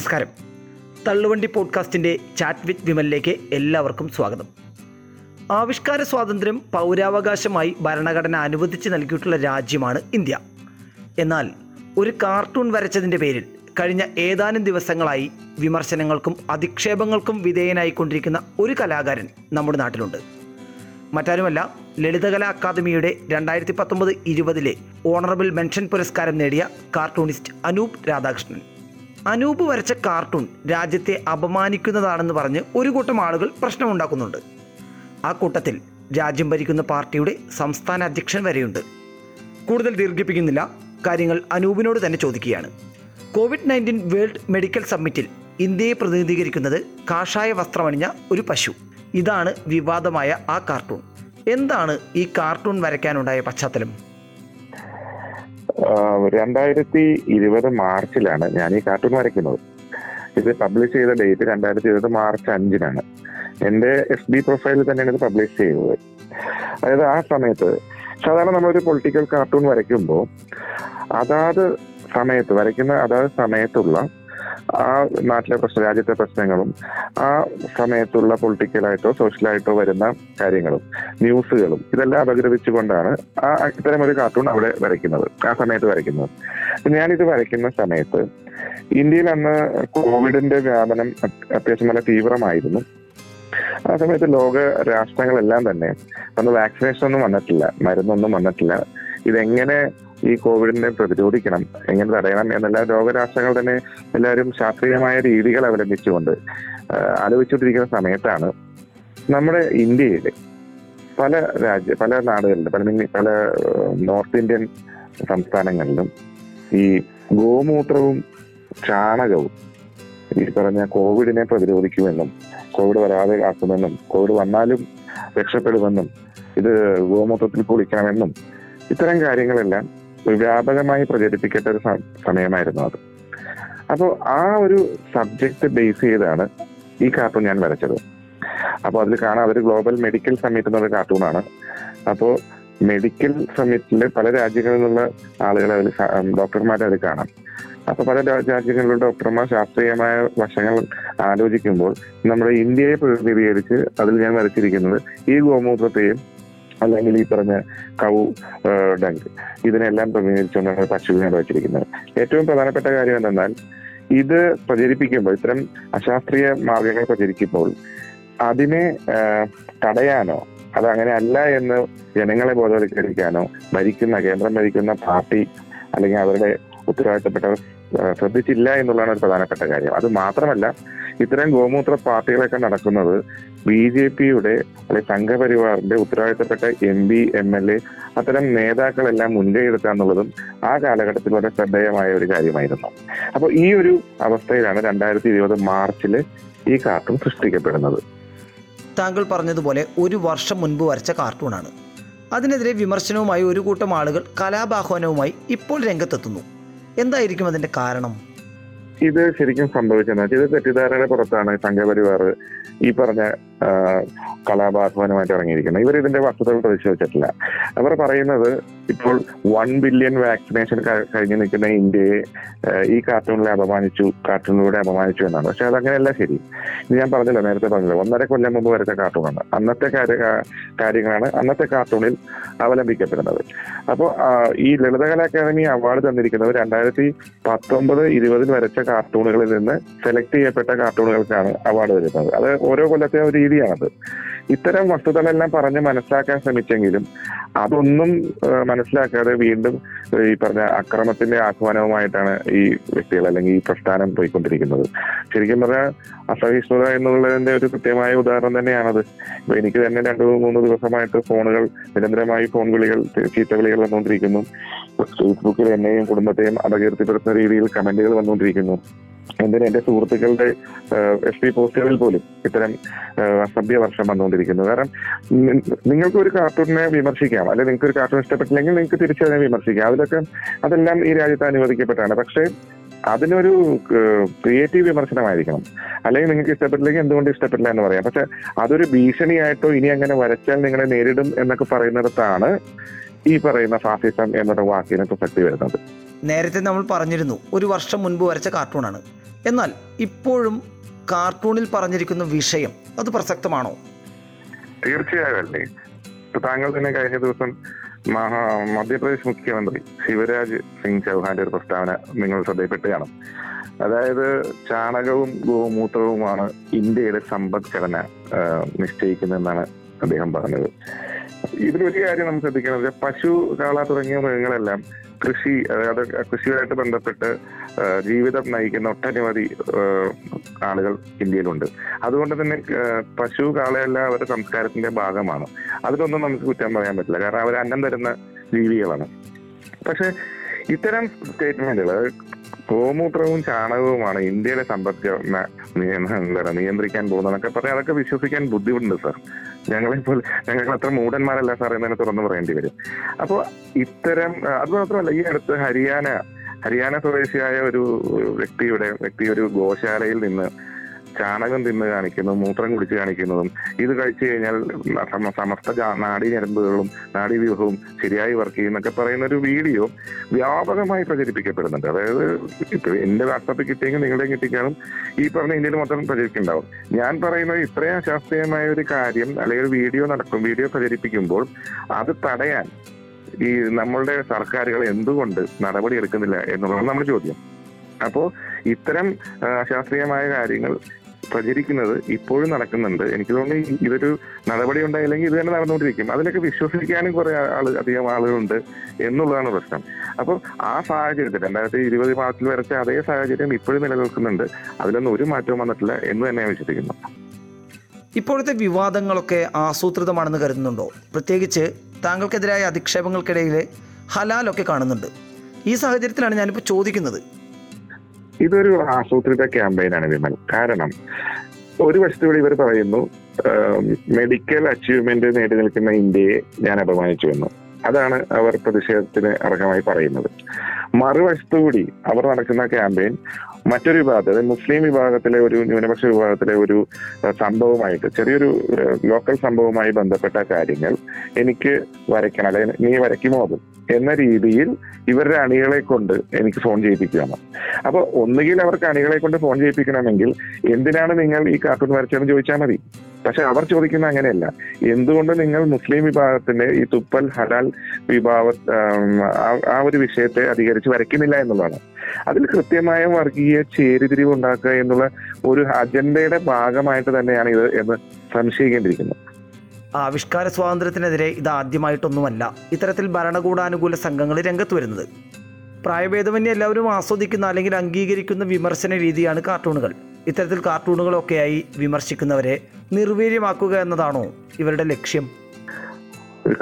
നമസ്കാരം. തള്ളുവണ്ടി പോഡ്കാസ്റ്റിന്റെ chat with വിമലിലേക്ക് എല്ലാവർക്കും സ്വാഗതം. ആവിഷ്കാര സ്വാതന്ത്ര്യം പൗരാവകാശമായി ഭരണഘടന അനുവദിച്ച് നൽകിയിട്ടുള്ള രാജ്യമാണ് ഇന്ത്യ. എന്നാൽ ഒരു കാർട്ടൂൺ വരച്ചതിന്റെ പേരിൽ കഴിഞ്ഞ ഏതാനും ദിവസങ്ങളായി വിമർശനങ്ങൾക്കും അധിക്ഷേപങ്ങൾക്കും വിധേയനായിക്കൊണ്ടിരിക്കുന്ന ഒരു കലാകാരൻ നമ്മുടെ നാട്ടിലുണ്ട്. മറ്റാരുമല്ല ലളിതകലാ അക്കാദമിയുടെ രണ്ടായിരത്തി പത്തൊമ്പത് ഇരുപതിലെ ഓണറബിൾ മെൻഷൻ പുരസ്കാരം നേടിയ കാർട്ടൂണിസ്റ്റ് അനൂപ് രാധാകൃഷ്ണൻ. അനൂപ് വരച്ച കാർട്ടൂൺ രാജ്യത്തെ അപമാനിക്കുന്നതാണെന്ന് പറഞ്ഞ് ഒരു കൂട്ടം ആളുകൾ പ്രശ്നമുണ്ടാക്കുന്നുണ്ട്. ആ കൂട്ടത്തിൽ രാജ്യം ഭരിക്കുന്ന പാർട്ടിയുടെ സംസ്ഥാന അധ്യക്ഷൻ വരെയുണ്ട്. കൂടുതൽ ദീർഘിപ്പിക്കുന്നില്ല കാര്യങ്ങൾ അനൂപിനോട് തന്നെ ചോദിക്കുകയാണ്. കോവിഡ് നയന്റീൻ വേൾഡ് മെഡിക്കൽ സമ്മിറ്റിൽ ഇന്ത്യയെ പ്രതിനിധീകരിക്കുന്നത് കാഷായ വസ്ത്രമണിഞ്ഞ ഒരു പശു. ഇതാണ് വിവാദമായ ആ കാർട്ടൂൺ. എന്താണ് ഈ കാർട്ടൂൺ വരയ്ക്കാനുണ്ടായ പശ്ചാത്തലം? രണ്ടായിരത്തി ഇരുപത് മാർച്ചിലാണ് ഞാൻ ഈ കാർട്ടൂൺ വരയ്ക്കുന്നത്. ഇത് പബ്ലിഷ് ചെയ്ത ഡേറ്റ് രണ്ടായിരത്തി ഇരുപത് മാർച്ച് അഞ്ചിനാണ്. എന്റെ എഫ് ബി പ്രൊഫൈലിൽ തന്നെയാണ് ഇത് പബ്ലിഷ് ചെയ്തത്. അതായത് ആ സമയത്ത് സാധാരണ നമ്മളൊരു പൊളിറ്റിക്കൽ കാർട്ടൂൺ വരയ്ക്കുമ്പോൾ അതാത് സമയത്ത് വരയ്ക്കുന്ന അതാത് സമയത്തുള്ള ആ നാട്ടിലെ പ്രശ്നം രാജ്യത്തെ പ്രശ്നങ്ങളും ആ സമയത്തുള്ള പൊളിറ്റിക്കലായിട്ടോ സോഷ്യലായിട്ടോ വരുന്ന കാര്യങ്ങളും ന്യൂസുകളും ഇതെല്ലാം അപഗ്രഥിച്ചുകൊണ്ടാണ് ആ ഇത്തരം ഒരു കാർട്ടൂൺ അവിടെ വരയ്ക്കുന്നത് ആ സമയത്ത് വരയ്ക്കുന്നത്. ഞാനിത് വരയ്ക്കുന്ന സമയത്ത് ഇന്ത്യയിൽ അന്ന് കോവിഡിന്റെ വ്യാപനം അത്- അത്യാവശ്യം നല്ല തീവ്രമായിരുന്നു. ആ സമയത്ത് ലോക രാഷ്ട്രങ്ങളെല്ലാം തന്നെ അന്ന് വാക്സിനേഷൻ ഒന്നും വന്നിട്ടില്ല മരുന്നൊന്നും വന്നിട്ടില്ല. ഇതെങ്ങനെ ഈ കോവിഡിനെ പ്രതിരോധിക്കണം എങ്ങനെ തടയണം എന്നെല്ലാം ലോകരാഷ്ട്രങ്ങൾ തന്നെ എല്ലാവരും ശാസ്ത്രീയമായ രീതികൾ അവലംബിച്ചുകൊണ്ട് ആലോചിച്ചുകൊണ്ടിരിക്കുന്ന സമയത്താണ് നമ്മുടെ ഇന്ത്യയിൽ പല രാജ്യ പല നാടുകളിലും പല പല നോർത്ത് ഇന്ത്യൻ സംസ്ഥാനങ്ങളിലും ഈ ഗോമൂത്രവും ചാണകവും ഈ പറഞ്ഞ കോവിഡിനെ പ്രതിരോധിക്കുമെന്നും കോവിഡ് വരാതെ കാക്കുമെന്നും കോവിഡ് വന്നാലും രക്ഷപ്പെടുമെന്നും ഇത് ഗോമൂത്രത്തിൽ കുളിക്കണമെന്നും ഇത്തരം കാര്യങ്ങളെല്ലാം വ്യാപകമായി പ്രചരിപ്പിക്കേണ്ട ഒരു സമയമായിരുന്നു അത്. അപ്പോൾ ആ ഒരു സബ്ജക്ട് ബേസ് ചെയ്താണ് ഈ കാർട്ടൂൺ ഞാൻ വരച്ചത്. അപ്പോൾ അതിൽ കാണാം അതൊരു ഗ്ലോബൽ മെഡിക്കൽ സമ്മിറ്റ് എന്നൊരു കാർട്ടൂണാണ്. അപ്പോൾ മെഡിക്കൽ സമ്മിറ്റിൽ പല രാജ്യങ്ങളിൽ നിന്നുള്ള ആളുകളെ അതിൽ ഡോക്ടർമാരെ അതിൽ കാണാം. അപ്പൊ പല രാ- രാജ്യങ്ങളിലുള്ള ഡോക്ടർമാർ ശാസ്ത്രീയമായ വശങ്ങൾ ആലോചിക്കുമ്പോൾ നമ്മുടെ ഇന്ത്യയെ പ്രതിനിധീകരിച്ച് അതിൽ ഞാൻ വരച്ചിരിക്കുന്നത് ഈ ഗോമൂത്രത്തെയും അല്ലെങ്കിൽ ഈ പറഞ്ഞ കവു ഡങ്ക് ഇതിനെല്ലാം പ്രതിനിധീകരിച്ചുകൊണ്ടാണ് പശുവിനെ വെച്ചിരിക്കുന്നത്. ഏറ്റവും പ്രധാനപ്പെട്ട കാര്യം എന്തെന്നാൽ ഇത് പ്രചരിപ്പിക്കുമ്പോൾ ഇത്തരം അശാസ്ത്രീയ മാർഗങ്ങൾ പ്രചരിക്കുമ്പോൾ അതിനെ തടയാനോ അത് അങ്ങനെ അല്ല എന്ന് ജനങ്ങളെ ബോധവൽക്കരിക്കാനോ ഭരിക്കുന്ന കേന്ദ്രം ഭരിക്കുന്ന പാർട്ടി അല്ലെങ്കിൽ അവരുടെ ഉത്തരവാദിത്തപ്പെട്ടവർ ശ്രദ്ധിച്ചില്ല എന്നുള്ളതാണ് ഒരു പ്രധാനപ്പെട്ട കാര്യം. അത് മാത്രമല്ല ഇത്തരം ഗോമൂത്ര പാർട്ടികളൊക്കെ നടക്കുന്നത് ബി ജെ പിയുടെ അല്ലെങ്കിൽ സംഘപരിവാറിന്റെ ഉത്തരവാദിത്തപ്പെട്ട M P M L A അത്തരം നേതാക്കളെല്ലാം മുൻകൈ എടുക്കുക എന്നുള്ളതും ആ കാലഘട്ടത്തിൽ വളരെ ശ്രദ്ധേയമായ ഒരു കാര്യമായിരുന്നു. അപ്പോൾ ഈ ഒരു അവസ്ഥയിലാണ് രണ്ടായിരത്തി ഇരുപത് മാർച്ചിൽ ഈ കാർട്ടൂൺ സൃഷ്ടിക്കപ്പെടുന്നത്. താങ്കൾ പറഞ്ഞതുപോലെ ഒരു വർഷം മുൻപ് വരച്ച കാർട്ടൂണാണ്. അതിനെതിരെ വിമർശനവുമായി ഒരു കൂട്ടം ആളുകൾ കലാപാഹ്വാനവുമായി ഇപ്പോൾ രംഗത്തെത്തുന്നു. എന്തായിരിക്കും അതിന്റെ കാരണം? ഇത് ശരിക്കും സംഭവിച്ചെന്ന് ഇത് തെറ്റിദ്ധാരണയുടെ പുറത്താണ് സംഘപരിവാർ ഈ പറഞ്ഞ കലാപാഹ്വാനമായിട്ട് ഇറങ്ങിയിരിക്കുന്നത്. ഇവർ ഇതിന്റെ വസ്തുതകൾ പരിശോധിച്ചിട്ടില്ല അവർ പറയുന്നത് ഇപ്പോൾ വൺ ബില്യൺ വാക്സിനേഷൻ കഴിഞ്ഞു നിൽക്കുന്ന ഇന്ത്യയെ ഈ കാർട്ടൂണിലെ അപമാനിച്ചു കാർട്ടൂണിലൂടെ അപമാനിച്ചു എന്നാണ്. പക്ഷെ അതങ്ങനെയല്ല ശരി. ഇത് ഞാൻ പറഞ്ഞല്ലോ നേരത്തെ പറഞ്ഞല്ലോ ഒന്നര കൊല്ലം മുമ്പ് വരച്ച കാർട്ടൂണാണ് അന്നത്തെ കാര്യ കാര്യങ്ങളാണ് അന്നത്തെ കാർട്ടൂണിൽ അവലംബിക്കപ്പെടുന്നത്. അപ്പോൾ ഈ ലളിതകലാ അക്കാദമി അവാർഡ് തന്നിരിക്കുന്നത് രണ്ടായിരത്തി പത്തൊമ്പത് ഇരുപതിൽ വരച്ച കാർട്ടൂണുകളിൽ നിന്ന് സെലക്ട് ചെയ്യപ്പെട്ട കാർട്ടൂണുകൾക്കാണ് അവാർഡ് വരുന്നത്. അത് ഓരോ കൊല്ലത്തെ ഒരു രീതിയാണത്. ഇത്തരം വസ്തുതകളെല്ലാം പറഞ്ഞ് മനസ്സിലാക്കാൻ ശ്രമിച്ചെങ്കിലും അതൊന്നും മനസ്സിലാക്കാതെ വീണ്ടും ഈ പറഞ്ഞ അക്രമത്തിന്റെ ആഹ്വാനവുമായിട്ടാണ് ഈ വ്യക്തികൾ അല്ലെങ്കിൽ ഈ പ്രസ്ഥാനം പോയിക്കൊണ്ടിരിക്കുന്നത്. ശരിക്കും പറഞ്ഞാൽ അസഹിഷ്ണുത എന്നുള്ളതിന്റെ ഒരു കൃത്യമായ ഉദാഹരണം തന്നെയാണത്. ഇപ്പൊ എനിക്ക് തന്നെ രണ്ടു മൂന്ന് ദിവസമായിട്ട് ഫോണുകൾ നിരന്തരമായി ഫോൺ വിളികൾ ചീത്ത വിളികൾ വന്നുകൊണ്ടിരിക്കുന്നു. ഫേസ്ബുക്കിൽ എന്നെയും കുടുംബത്തെയും അപകീർത്തിപ്പെടുത്തുന്ന രീതിയിൽ കമന്റുകൾ വന്നുകൊണ്ടിരിക്കുന്നു. എന്തിന് എന്റെ സുഹൃത്തുക്കളുടെ എഫ് പി പോസ്റ്റുകളിൽ പോലും ഇത്തരം അസഭ്യ വർഷം വന്നുകൊണ്ടിരിക്കുന്നു. കാരണം നിങ്ങൾക്ക് ഒരു കാർട്ടൂണിനെ വിമർശിക്കാം അല്ലെങ്കിൽ നിങ്ങൾക്ക് ഒരു കാർട്ടൂൺ ഇഷ്ടപ്പെട്ടില്ലെങ്കിൽ നിങ്ങൾക്ക് തിരിച്ചു തിരിച്ചതിനെ വിമർശിക്കാം. അതിലൊക്കെ അതെല്ലാം ഈ രാജ്യത്ത് അനുവദിക്കപ്പെട്ടാണ്. പക്ഷേ അതിനൊരു ക്രിയേറ്റീവ് വിമർശനമായിരിക്കണം. അല്ലെങ്കിൽ നിങ്ങൾക്ക് ഇഷ്ടപ്പെട്ടില്ലെങ്കിൽ എന്തുകൊണ്ട് ഇഷ്ടപ്പെട്ടില്ല എന്ന് പറയാം. പക്ഷെ അതൊരു ഭീഷണിയായിട്ടോ ഇനി അങ്ങനെ വരച്ചാൽ നിങ്ങളെ നേരിടും എന്നൊക്കെ പറയുന്നിടത്താണ് ഈ പറയുന്ന ഫാസിസം എന്നുള്ള വാക്കിന് പ്രസക്തി വരുന്നത്. നേരത്തെ നമ്മൾ പറഞ്ഞിരുന്നു ഒരു വർഷം മുൻപ് വരച്ച കാർട്ടൂണാണ്. എന്നാൽ ഇപ്പോഴും കാർട്ടൂണിൽ പറഞ്ഞിരിക്കുന്ന വിഷയം അത് പ്രസക്തമാണോ? തീർച്ചയായും അല്ലേ? ഇപ്പൊ താങ്കൾ തന്നെ കഴിഞ്ഞ ദിവസം മഹാ മധ്യപ്രദേശ് മുഖ്യമന്ത്രി ശിവരാജ് സിംഗ് ചൗഹാന്റെ ഒരു പ്രസ്താവന നിങ്ങൾ ശ്രദ്ധയിൽപ്പെട്ട് അതായത് ചാണകവും ഗോമൂത്രവുമാണ് ഇന്ത്യയുടെ സമ്പദ്ഘടന നിശ്ചയിക്കുന്നതെന്നാണ് അദ്ദേഹം പറഞ്ഞത്. ഇതിലൊരു കാര്യം നമുക്ക് ശ്രദ്ധിക്കണം. പശു കാള തുടങ്ങിയ മൃഗങ്ങളെല്ലാം കൃഷി അതായത് കൃഷിയുമായിട്ട് ബന്ധപ്പെട്ട് ജീവിതം നയിക്കുന്ന ഒട്ടനവധി ആളുകൾ ഇന്ത്യയിലുണ്ട്. അതുകൊണ്ട് തന്നെ പശു കാളയെല്ലാം അവരുടെ സംസ്കാരത്തിന്റെ ഭാഗമാണ്. അതിലൊന്നും നമുക്ക് കുറ്റം പറയാൻ പറ്റില്ല. കാരണം അവർ അന്നം തരുന്ന ജീവികളാണ്. പക്ഷെ ഇത്തരം സ്റ്റേറ്റ്മെന്റുകൾ ഗോമൂത്രവും ചാണകവുമാണ് ഇന്ത്യയുടെ സമ്പദ് നിയന്ത്രിക്കാൻ പോകുന്നതെന്നൊക്കെ പറഞ്ഞാൽ അതൊക്കെ വിശ്വസിക്കാൻ ബുദ്ധിമുട്ടുണ്ട് സാർ. ഞങ്ങളെപ്പോൾ ഞങ്ങൾ അത്ര മൂടന്മാരല്ല സാർ എന്നതിനെ തുറന്നു പറയേണ്ടി വരും. അപ്പോൾ ഇത്തരം അത് മാത്രമല്ല ഈ അടുത്ത് ഹരിയാന ഹരിയാന സ്വദേശിയായ ഒരു വ്യക്തിയുടെ വ്യക്തി ഒരു ഗോശാലയിൽ നിന്ന് ചാണകം തിന്ന് കാണിക്കുന്നതും മൂത്രം കുടിച്ച് കാണിക്കുന്നതും ഇത് കഴിച്ചു കഴിഞ്ഞാൽ സമസ്ത നാഡി നാഡീ ഞരമ്പുകളും നാഡീവ്യൂഹവും ശരിയായി വർക്ക് ചെയ്യുന്നൊക്കെ പറയുന്ന ഒരു വീഡിയോ വ്യാപകമായി പ്രചരിപ്പിക്കപ്പെടുന്നുണ്ട്. അതായത് ഇപ്പൊ എന്റെ വാട്സാപ്പിൽ കിട്ടിയെങ്കിൽ നിങ്ങളുടെയും കിട്ടിക്കാനും ഈ പറഞ്ഞ ഇന്ത്യയിൽ മൊത്തം പ്രചരിക്കുന്നുണ്ടാവും. ഞാൻ പറയുന്നത് ഇത്രയും അശാസ്ത്രീയമായ ഒരു കാര്യം അല്ലെങ്കിൽ ഒരു വീഡിയോ നടക്കും വീഡിയോ പ്രചരിപ്പിക്കുമ്പോൾ അത് തടയാൻ ഈ നമ്മളുടെ സർക്കാരുകൾ എന്തുകൊണ്ട് നടപടി എടുക്കുന്നില്ല എന്നുള്ളതാണ് നമ്മൾ ചോദ്യം. അപ്പോ ഇത്തരം അശാസ്ത്രീയമായ കാര്യങ്ങൾ പ്രചരിക്കുന്നത് ഇപ്പോഴും നടക്കുന്നുണ്ട്. എനിക്ക് തോന്നുന്നു ഇതൊരു നടപടി ഉണ്ടായില്ലെങ്കിൽ ഇത് തന്നെ നടന്നുകൊണ്ടിരിക്കും. അതിലൊക്കെ വിശ്വസിക്കാനും കുറെ ആൾ അധികം ആളുകളുണ്ട് എന്നുള്ളതാണ് പ്രശ്നം. അപ്പോൾ ആ സാഹചര്യത്തിൽ രണ്ടായിരത്തി ഇരുപത് മാസത്തിൽ വരച്ച അതേ സാഹചര്യം ഇപ്പോഴും നിലനിൽക്കുന്നുണ്ട്. അതിലൊന്നും ഒരു മാറ്റവും വന്നിട്ടില്ല എന്ന് തന്നെ ഞാൻ വിശ്വസിക്കുന്നു. ഇപ്പോഴത്തെ വിവാദങ്ങളൊക്കെ ആസൂത്രിതമാണെന്ന് കരുതുന്നുണ്ടോ? പ്രത്യേകിച്ച് താങ്കൾക്കെതിരായ അധിക്ഷേപങ്ങൾക്കിടയിൽ ഹലാലൊക്കെ കാണുന്നുണ്ട്. ഈ സാഹചര്യത്തിലാണ് ഞാനിപ്പോൾ ചോദിക്കുന്നത്. ഇതൊരു ആസൂത്രിത ക്യാമ്പയിനാണ് വിമൽ. കാരണം ഒരു വശത്തുകൂടി ഇവർ പറയുന്നു മെഡിക്കൽ അച്ചീവ്മെന്റ് നേടി നിൽക്കുന്ന ഇന്ത്യയെ ഞാൻ അപമാനിച്ചു എന്ന്. അതാണ് അവർ പ്രതിഷേധത്തിന് അർഹമായി പറയുന്നത്. മറുവശത്തുകൂടി അവർ നടക്കുന്ന ക്യാമ്പയിൻ മറ്റൊരു വിഭാഗത്തിൽ മുസ്ലിം വിഭാഗത്തിലെ ഒരു ന്യൂനപക്ഷ വിഭാഗത്തിലെ ഒരു സംഭവമായിട്ട് ചെറിയൊരു ലോക്കൽ സംഭവവുമായി ബന്ധപ്പെട്ട കാര്യങ്ങൾ എനിക്ക് വരയ്ക്കണം അല്ലെങ്കിൽ നീ വരയ്ക്കുമോ അത് എന്ന രീതിയിൽ ഇവരുടെ അണികളെ കൊണ്ട് എനിക്ക് ഫോൺ ചെയ്യിപ്പിക്കുകയാണ് അപ്പൊ ഒന്നുകിൽ അവർക്ക് അണികളെ കൊണ്ട് ഫോൺ ചെയ്യിപ്പിക്കണമെങ്കിൽ എന്തിനാണ് നിങ്ങൾ ഈ കാർട്ടൂൺ വരച്ചതെന്ന് ചോദിച്ചാൽ മതി. പക്ഷെ അവർ ചോദിക്കുന്ന അങ്ങനെയല്ല. എന്തുകൊണ്ട് നിങ്ങൾ മുസ്ലിം വിഭാഗത്തിന്റെ ഈ തുപ്പൽ ഹലാൽ വിഭാഗ ആ- ഒരു വിഷയത്തെ അധികരിച്ച് വരയ്ക്കുന്നില്ല എന്നുള്ളതാണ്. അതിൽ കൃത്യമായ വർഗീയ ചേരിതിരിവ് ഉണ്ടാക്കുക എന്നുള്ള ഒരു അജണ്ടയുടെ ഭാഗമായിട്ട് തന്നെയാണ് ഇത് എന്ന് സംശയിക്കേണ്ടിയിരിക്കുന്നത് ആവിഷ്കാര സ്വാതന്ത്ര്യത്തിനെതിരെ ഇത് ആദ്യമായിട്ടൊന്നുമല്ല. ഇത്തരത്തിൽ ഭരണകൂടാനുകൂല സംഘങ്ങൾ രംഗത്ത് വരുന്നത്. പ്രായഭേദമന്യേ എല്ലാവരും ആസ്വദിക്കുന്ന അല്ലെങ്കിൽ അംഗീകരിക്കുന്ന വിമർശന രീതിയാണ് കാർട്ടൂണുകൾ. ഇത്തരത്തിൽ കാർട്ടൂണുകളൊക്കെയായി വിമർശിക്കുന്നവരെ നിർവീര്യമാക്കുക എന്നതാണോ ഇവരുടെ ലക്ഷ്യം?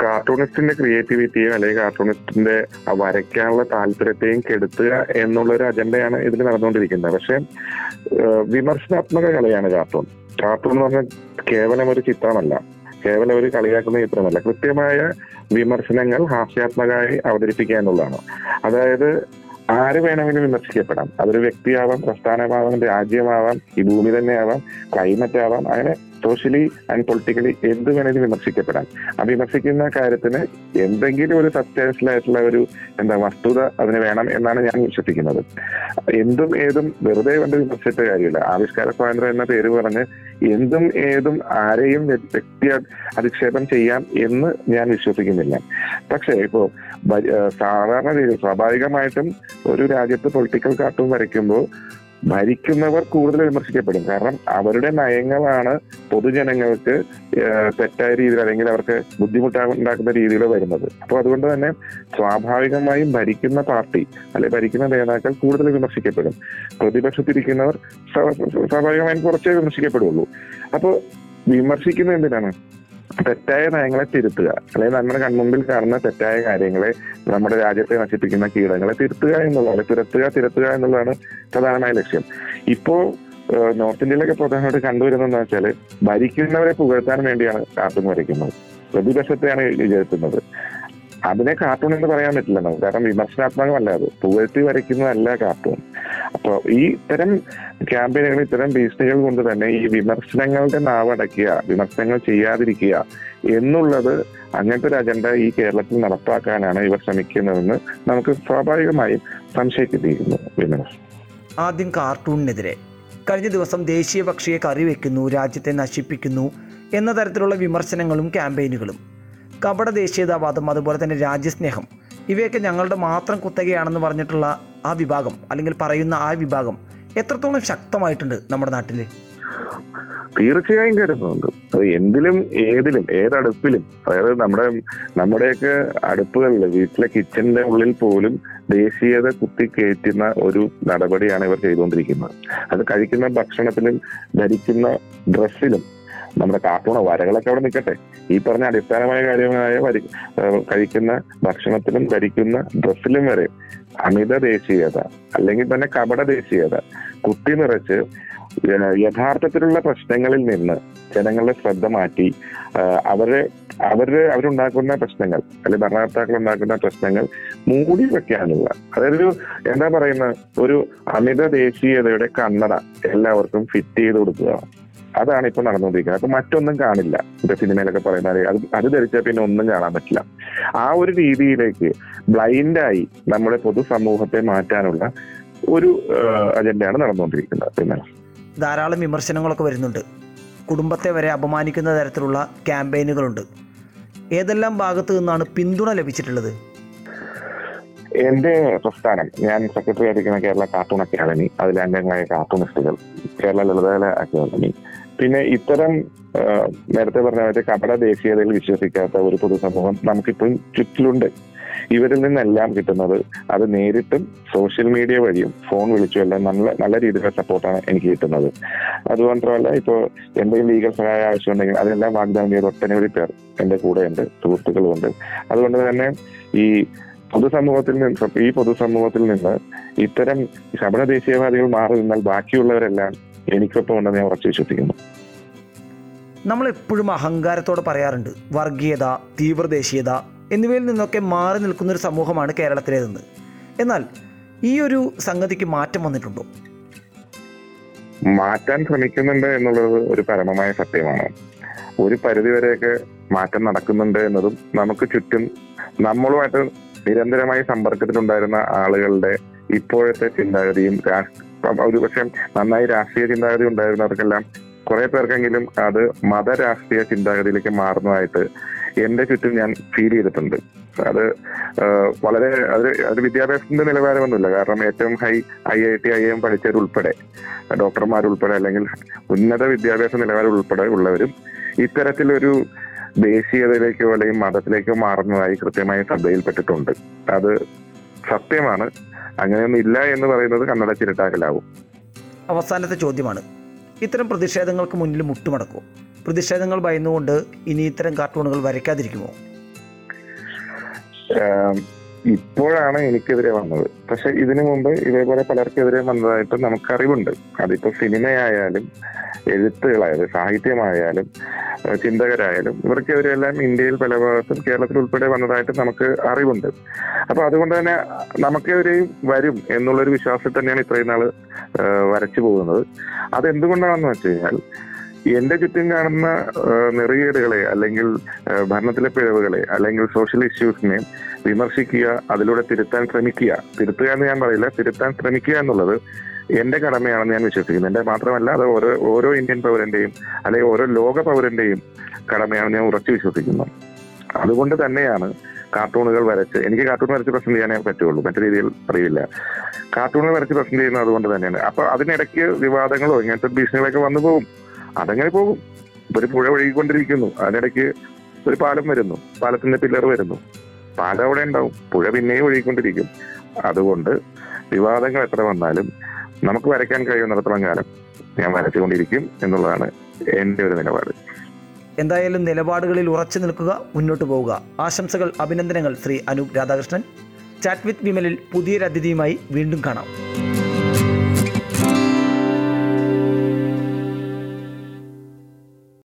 കാർട്ടൂണിസ്റ്റിന്റെ ക്രിയേറ്റിവിറ്റിയും അല്ലെങ്കിൽ കാർട്ടൂണിസ്റ്റിന്റെ വരയ്ക്കാനുള്ള താല്പര്യത്തെയും കെടുത്തുക എന്നുള്ള ഒരു അജണ്ടയാണ് ഇതിൽ നടന്നുകൊണ്ടിരിക്കുന്നത്. പക്ഷെ വിമർശനാത്മക കലയാണ് കാർട്ടൂൺ. കാർട്ടൂൺ എന്ന് പറഞ്ഞാൽ കേവലം ഒരു ചിത്രമല്ല. കേവലം ഒരു കളിയാക്കുന്ന ചിത്രമല്ല. കൃത്യമായ വിമർശനങ്ങൾ ഹാസ്യാത്മകമായി അവതരിപ്പിക്കുക എന്നുള്ളതാണ്. അതായത് ആര് വേണമെങ്കിലും വിമർശിക്കപ്പെടാം. അതൊരു വ്യക്തിയാവാം പ്രസ്ഥാനമാവാം രാജ്യമാവാം ഈ ഭൂമി തന്നെയാവാം ക്ലൈമറ്റ് ആവാം അങ്ങനെ സോഷ്യലി ആൻഡ് പൊളിറ്റിക്കലി എന്ത് വേണേലും വിമർശിക്കപ്പെടാം ആ വിമർശിക്കുന്ന കാര്യത്തിന് എന്തെങ്കിലും ഒരു സബ്സ്റ്റാൻഷ്യൽ ഒരു എന്താ വസ്തുത അതിന് വേണം എന്നാണ് ഞാൻ വിശ്വസിക്കുന്നത്. എന്തും ഏതും വെറുതെ കൊണ്ട് വിമർശിച്ചിട്ട് കാര്യമില്ല. ആവിഷ്കാര സ്വാതന്ത്ര്യം എന്ന പേര് പറഞ്ഞ് എന്തും ഏതും ആരെയും വ്യ- വ്യക്തി അധിക്ഷേപം ചെയ്യാം എന്ന് ഞാൻ വിശ്വസിക്കുന്നില്ല. പക്ഷേ ഇപ്പോ സാധാരണ രീതിയിൽ സ്വാഭാവികമായിട്ടും ഒരു രാജ്യത്ത് പൊളിറ്റിക്കൽ കാർട്ടൂൺ വരയ്ക്കുമ്പോൾ ഭരിക്കുന്നവർ കൂടുതൽ വിമർശിക്കപ്പെടും. കാരണം അവരുടെ നയങ്ങളാണ് പൊതുജനങ്ങൾക്ക് തെറ്റായ രീതിയിൽ അല്ലെങ്കിൽ അവർക്ക് ബുദ്ധിമുട്ടുണ്ടാക്കുന്ന രീതിയിൽ വരുന്നത്. അപ്പോൾ അതുകൊണ്ട് തന്നെ സ്വാഭാവികമായും ഭരിക്കുന്ന പാർട്ടി അല്ലെ ഭരിക്കുന്ന നേതാക്കൾ കൂടുതൽ വിമർശിക്കപ്പെടും. പ്രതിപക്ഷത്തിരിക്കുന്നവർ സ്വാഭാവികമായും കുറച്ചേ വിമർശിക്കപ്പെടുള്ളൂ. അപ്പോൾ വിമർശിക്കുന്നത് എന്തിനാണ്? തെറ്റായ നയങ്ങളെ തിരുത്തുക. അല്ലെങ്കിൽ നമ്മുടെ കൺമുമ്പിൽ കാണുന്ന തെറ്റായ കാര്യങ്ങളെ നമ്മുടെ രാജ്യത്തെ നശിപ്പിക്കുന്ന കീടങ്ങളെ തിരുത്തുക എന്നുള്ളതാണ്. തിരുത്തുക തിരുത്തുക എന്നുള്ളതാണ് പ്രധാനമായ ലക്ഷ്യം. ഇപ്പോ നോർത്ത് ഇന്ത്യയിലൊക്കെ പ്രധാനമായിട്ട് കണ്ടുവരുന്നതെന്ന് വെച്ചാൽ ഭരിക്കുന്നവരെ പുകഴ്ത്താൻ വേണ്ടിയാണ് കാർട്ടൂൺ വരയ്ക്കുന്നത്. പ്രതിപക്ഷത്തെയാണ് വിജയിക്കുന്നത് അതിനെ കാർട്ടൂൺ എന്ന് പറയാൻ പറ്റില്ല നമുക്ക്. കാരണം വിമർശനാത്മകമല്ല അത്. പുകഴ്ത്തി വരയ്ക്കുന്നതല്ല കാർട്ടൂൺ അപ്പൊ ഈ ഇത്തരം ക്യാമ്പയിനുകൾ ഇത്തരം ഭീഷണികൾ കൊണ്ട് തന്നെ ഈ വിമർശനങ്ങളുടെ നാവടക്കുക വിമർശനങ്ങൾ ചെയ്യാതിരിക്കുക എന്നുള്ളത് അങ്ങനത്തെ ഒരു അജണ്ട ഈ കേരളത്തിൽ നടപ്പാക്കാനാണ് ഇവർ ശ്രമിക്കുന്നതെന്ന് നമുക്ക് സ്വാഭാവികമായും സംശയിക്കുന്നു വിമർശനം ആദ്യം കാർട്ടൂണിനെതിരെ കഴിഞ്ഞ ദിവസം ദേശീയ പക്ഷിയെ കറിവെക്കുന്നു രാജ്യത്തെ നശിപ്പിക്കുന്നു എന്ന തരത്തിലുള്ള വിമർശനങ്ങളും ക്യാമ്പയിനുകളും കപട ദേശീയതാവാദം അതുപോലെ തന്നെ രാജ്യസ്നേഹം ഇവയൊക്കെ ഞങ്ങളുടെ മാത്രം കുത്തകയാണെന്ന് പറഞ്ഞിട്ടുള്ള ആ വിഭാഗം അല്ലെങ്കിൽ പറയുന്ന ആ വിഭാഗം എത്രത്തോളം ശക്തമായിട്ടുണ്ട് നമ്മുടെ നാട്ടിൽ തീർച്ചയായും കരുതുന്നുണ്ട് അത് എന്തിലും ഏതിലും ഏതടുപ്പിലും അതായത് നമ്മുടെ നമ്മുടെയൊക്കെ അടുപ്പുകളിൽ വീട്ടിലെ കിച്ചണിന്റെ ഉള്ളിൽ പോലും ദേശീയത കുത്തി കയറ്റുന്ന ഒരു നടപടിയാണ് ഇവർ ചെയ്തുകൊണ്ടിരിക്കുന്നത്. അത് കഴിക്കുന്ന ഭക്ഷണത്തിലും ധരിക്കുന്ന ഡ്രസ്സിലും നമ്മുടെ കാർട്ടൂണോ വരകളൊക്കെ അവിടെ നിൽക്കട്ടെ. ഈ പറഞ്ഞ അടിസ്ഥാനമായ കാര്യമായ വരി കഴിക്കുന്ന ഭക്ഷണത്തിലും ധരിക്കുന്ന ഡ്രസ്സിലും വരെ അമിത ദേശീയത അല്ലെങ്കിൽ തന്നെ കപട ദേശീയത കുത്തി നിറച്ച് യഥാർത്ഥത്തിലുള്ള പ്രശ്നങ്ങളിൽ നിന്ന് ജനങ്ങളുടെ ശ്രദ്ധ മാറ്റി അവരെ അവർ അവരുണ്ടാക്കുന്ന പ്രശ്നങ്ങൾ അല്ലെങ്കിൽ ഭരണകർത്താക്കൾ ഉണ്ടാക്കുന്ന പ്രശ്നങ്ങൾ മൂടി വെക്കാനുള്ള അതായത് എന്താ പറയുന്ന ഒരു അമിത ദേശീയതയുടെ കണ്ണട എല്ലാവർക്കും ഫിറ്റ് ചെയ്ത് കൊടുക്കുക. അതാണ് ഇപ്പൊ നടന്നുകൊണ്ടിരിക്കുന്നത്. അപ്പൊ മറ്റൊന്നും കാണില്ല. ഇപ്പൊ സിനിമയിലൊക്കെ പറയുന്ന അത് അത് ധരിച്ചാൽ പിന്നെ ഒന്നും കാണാൻ പറ്റില്ല. ആ ഒരു രീതിയിലേക്ക് ബ്ലൈൻഡായി നമ്മുടെ പൊതുസമൂഹത്തെ മാറ്റാനുള്ള ഒരു അജണ്ടയാണ് നടന്നുകൊണ്ടിരിക്കുന്നത്. പിന്നെ ധാരാളം വിമർശനങ്ങളൊക്കെ വരുന്നുണ്ട്. കുടുംബത്തെ വരെ അപമാനിക്കുന്ന തരത്തിലുള്ള ക്യാമ്പയിനുകളുണ്ട്. ഏതെല്ലാം ഭാഗത്തു നിന്നാണ് പിന്തുണ ലഭിച്ചിട്ടുള്ളത്? എന്റെ പ്രസ്ഥാനം. ഞാൻ സെക്രട്ടറി ആയിരിക്കുന്ന കേരള കാർട്ടൂൺ അക്കാദമി. അതിലെ അംഗങ്ങളായ കാർട്ടൂണിസ്റ്റുകൾ കേരള ലളിതകല അക്കാദമി പിന്നെ ഇത്തരം നേരത്തെ പറഞ്ഞ മറ്റേ കപട ദേശീയതയിൽ വിശ്വസിക്കാത്ത ഒരു പൊതുസമൂഹം നമുക്കിപ്പോൾ ചുറ്റിലുണ്ട്. ഇവരിൽ നിന്നെല്ലാം കിട്ടുന്നത് അത് നേരിട്ടും സോഷ്യൽ മീഡിയ വഴിയും ഫോൺ വിളിച്ചും എല്ലാം നല്ല നല്ല രീതിയിലുള്ള സപ്പോർട്ടാണ് എനിക്ക് കിട്ടുന്നത്. അതുമാത്രമല്ല ഇപ്പോൾ എന്തെങ്കിലും ലീഗൽ സഹായം ആവശ്യമുണ്ടെങ്കിൽ അതിനെല്ലാം വാഗ്ദാനം ചെയ്ത് ഒട്ടനവധി പേർ എന്റെ കൂടെയുണ്ട് സുഹൃത്തുക്കളുമുണ്ട്. അതുകൊണ്ട് തന്നെ ഈ പൊതുസമൂഹത്തിൽ നിന്ന് ഈ പൊതുസമൂഹത്തിൽ നിന്ന് ഇത്തരം ശബര ദേശീയവാദികൾ മാറി നിന്നാൽ ബാക്കിയുള്ളവരെല്ലാം എനിക്കൊപ്പം ഉണ്ടെന്ന് ഞാൻ ഉറച്ചു വിശ്വസിക്കുന്നു. നമ്മൾ എപ്പോഴും അഹങ്കാരത്തോടെ പറയാറുണ്ട് വർഗീയത തീവ്രദേശീയത എന്നിവയിൽ നിന്നൊക്കെ മാറി നിൽക്കുന്ന ഒരു സമൂഹമാണ് കേരളത്തിലേതെന്ന്. എന്നാൽ ഈ ഒരു സംഗതിക്ക് മാറ്റം വന്നിട്ടുണ്ടോ? മാറ്റാൻ ശ്രമിക്കുന്നുണ്ട് എന്നുള്ളത് ഒരു പരമമായ സത്യമാണ്. ഒരു പരിധിവരെയൊക്കെ മാറ്റം നടക്കുന്നുണ്ട് എന്നതും നമുക്ക് ചുറ്റും നമ്മളുമായിട്ട് നിരന്തരമായി സമ്പർക്കത്തിലുണ്ടായിരുന്ന ആളുകളുടെ ഇപ്പോഴത്തെ ചിന്താഗതിയും രാഷ്ട്ര ഒരു പക്ഷേ നന്നായി രാഷ്ട്രീയ ചിന്താഗതി ഉണ്ടായിരുന്നവർക്കെല്ലാം കുറെ പേർക്കെങ്കിലും അത് മതരാഷ്ട്രീയ ചിന്താഗതിയിലേക്ക് മാറുന്നതായിട്ട് എന്റെ ചുറ്റും ഞാൻ ഫീൽ ചെയ്തിട്ടുണ്ട്. അത് വളരെ അത് അത് വിദ്യാഭ്യാസത്തിന്റെ നിലവാരമൊന്നുമില്ല. കാരണം ഏറ്റവും high I I T I M പഠിച്ചവരുൾപ്പെടെ ഡോക്ടർമാരുൾപ്പെടെ അല്ലെങ്കിൽ ഉന്നത വിദ്യാഭ്യാസ നിലവാരം ഉൾപ്പെടെ ഉള്ളവരും ഇത്തരത്തിലൊരു ദേശീയതയിലേക്കോ അല്ലെങ്കിൽ മതത്തിലേക്കോ മാറുന്നതായി കൃത്യമായി ശ്രദ്ധയിൽപ്പെട്ടിട്ടുണ്ട്. അത് സത്യമാണ്. അങ്ങനെയൊന്നും ഇല്ല എന്ന് പറയുന്നത് കന്നഡ ചിരട്ടാക്കലാവും അവസാനത്തെ ചോദ്യമാണ്. ഇത്തരം പ്രതിഷേധങ്ങൾക്ക് മുന്നിൽ മുട്ടുമടക്കും പ്രതിഷേധങ്ങൾ ഭയന്നുകൊണ്ട് ഇനി ഇത്തരം കാർട്ടൂണുകൾ വരയ്ക്കാതിരിക്കുമോ? ഇപ്പോഴാണ് എനിക്കെതിരെ വന്നത്. പക്ഷെ ഇതിനു മുമ്പ് ഇതേപോലെ പലർക്കെതിരെ വന്നതായിട്ട് നമുക്കറിവുണ്ട്. അതിപ്പോ സിനിമയായാലും എഴുത്തുകളായാലും സാഹിത്യമായാലും ചിന്തകരായാലും ഇവർക്കെതിരെല്ലാം ഇന്ത്യയിൽ പല ഭാഗത്തും കേരളത്തിൽ ഉൾപ്പെടെ വന്നതായിട്ട് നമുക്ക് അറിവുണ്ട്. അപ്പൊ അതുകൊണ്ട് തന്നെ നമുക്കെതിരെയും വരും എന്നുള്ളൊരു വിശ്വാസത്തിൽ തന്നെയാണ് ഇത്രയും നാൾ വരച്ചു പോകുന്നത്. അതെന്തുകൊണ്ടാണെന്ന് വെച്ച് കഴിഞ്ഞാൽ എന്റെ ചുറ്റും കാണുന്ന നെറികേടുകളെ അല്ലെങ്കിൽ ഭരണത്തിലെ പിഴവുകളെ അല്ലെങ്കിൽ സോഷ്യൽ ഇഷ്യൂസിനെ വിമർശിക്കുക അതിലൂടെ തിരുത്താൻ ശ്രമിക്കുക. തിരുത്തുക എന്ന് ഞാൻ പറയില്ല തിരുത്താൻ ശ്രമിക്കുക എന്നുള്ളത് എന്റെ കടമയാണെന്ന് ഞാൻ വിശ്വസിക്കുന്നു. എന്റെ മാത്രമല്ല അത് ഓരോ ഓരോ ഇന്ത്യൻ പൗരന്റെയും അല്ലെങ്കിൽ ഓരോ ലോക പൗരന്റെയും കടമയാണെന്ന് ഞാൻ ഉറച്ചു വിശ്വസിക്കുന്നു. അതുകൊണ്ട് തന്നെയാണ് കാർട്ടൂണുകൾ വരച്ച് എനിക്ക് കാർട്ടൂൺ വരച്ച് പ്രസന്റ് ചെയ്യാനേ പറ്റുള്ളൂ. മറ്റു രീതിയിൽ അറിയില്ല. കാർട്ടൂണുകൾ വരച്ച് പ്രസന്റ് ചെയ്യുന്നത് അതുകൊണ്ട് തന്നെയാണ്. അപ്പൊ അതിനിടയ്ക്ക് വിവാദങ്ങളോ ഇങ്ങനത്തെ ഭീഷണികളൊക്കെ വന്നു പോകും. അതങ്ങനെ പോകും. ഒരു പുഴ ഒഴുകിക്കൊണ്ടിരിക്കുന്നു. അതിനിടയ്ക്ക് ഒരു പാലം വരുന്നു. പാലത്തിന്റെ പില്ലർ വരുന്നു. പാലം അവിടെ ഉണ്ടാവും. പുഴ പിന്നെയും ഒഴുകിക്കൊണ്ടിരിക്കും. അതുകൊണ്ട് വിവാദങ്ങൾ എത്ര വന്നാലും നമുക്ക് വരയ്ക്കാൻ കഴിയുന്നിടത്തോളം കാലം ഞാൻ വരച്ചുകൊണ്ടിരിക്കും എന്നുള്ളതാണ് എന്റെ ഒരു നിലപാട്. എന്തായാലും നിലപാടുകളിൽ ഉറച്ചു നിൽക്കുക മുന്നോട്ട് പോവുക. ആശംസകൾ അഭിനന്ദനങ്ങൾ ശ്രീ അനൂപ് രാധാകൃഷ്ണൻ. ചാറ്റ് വിത്ത് വിമലിൽ പുതിയൊരു അതിഥിയുമായി വീണ്ടും കാണാം.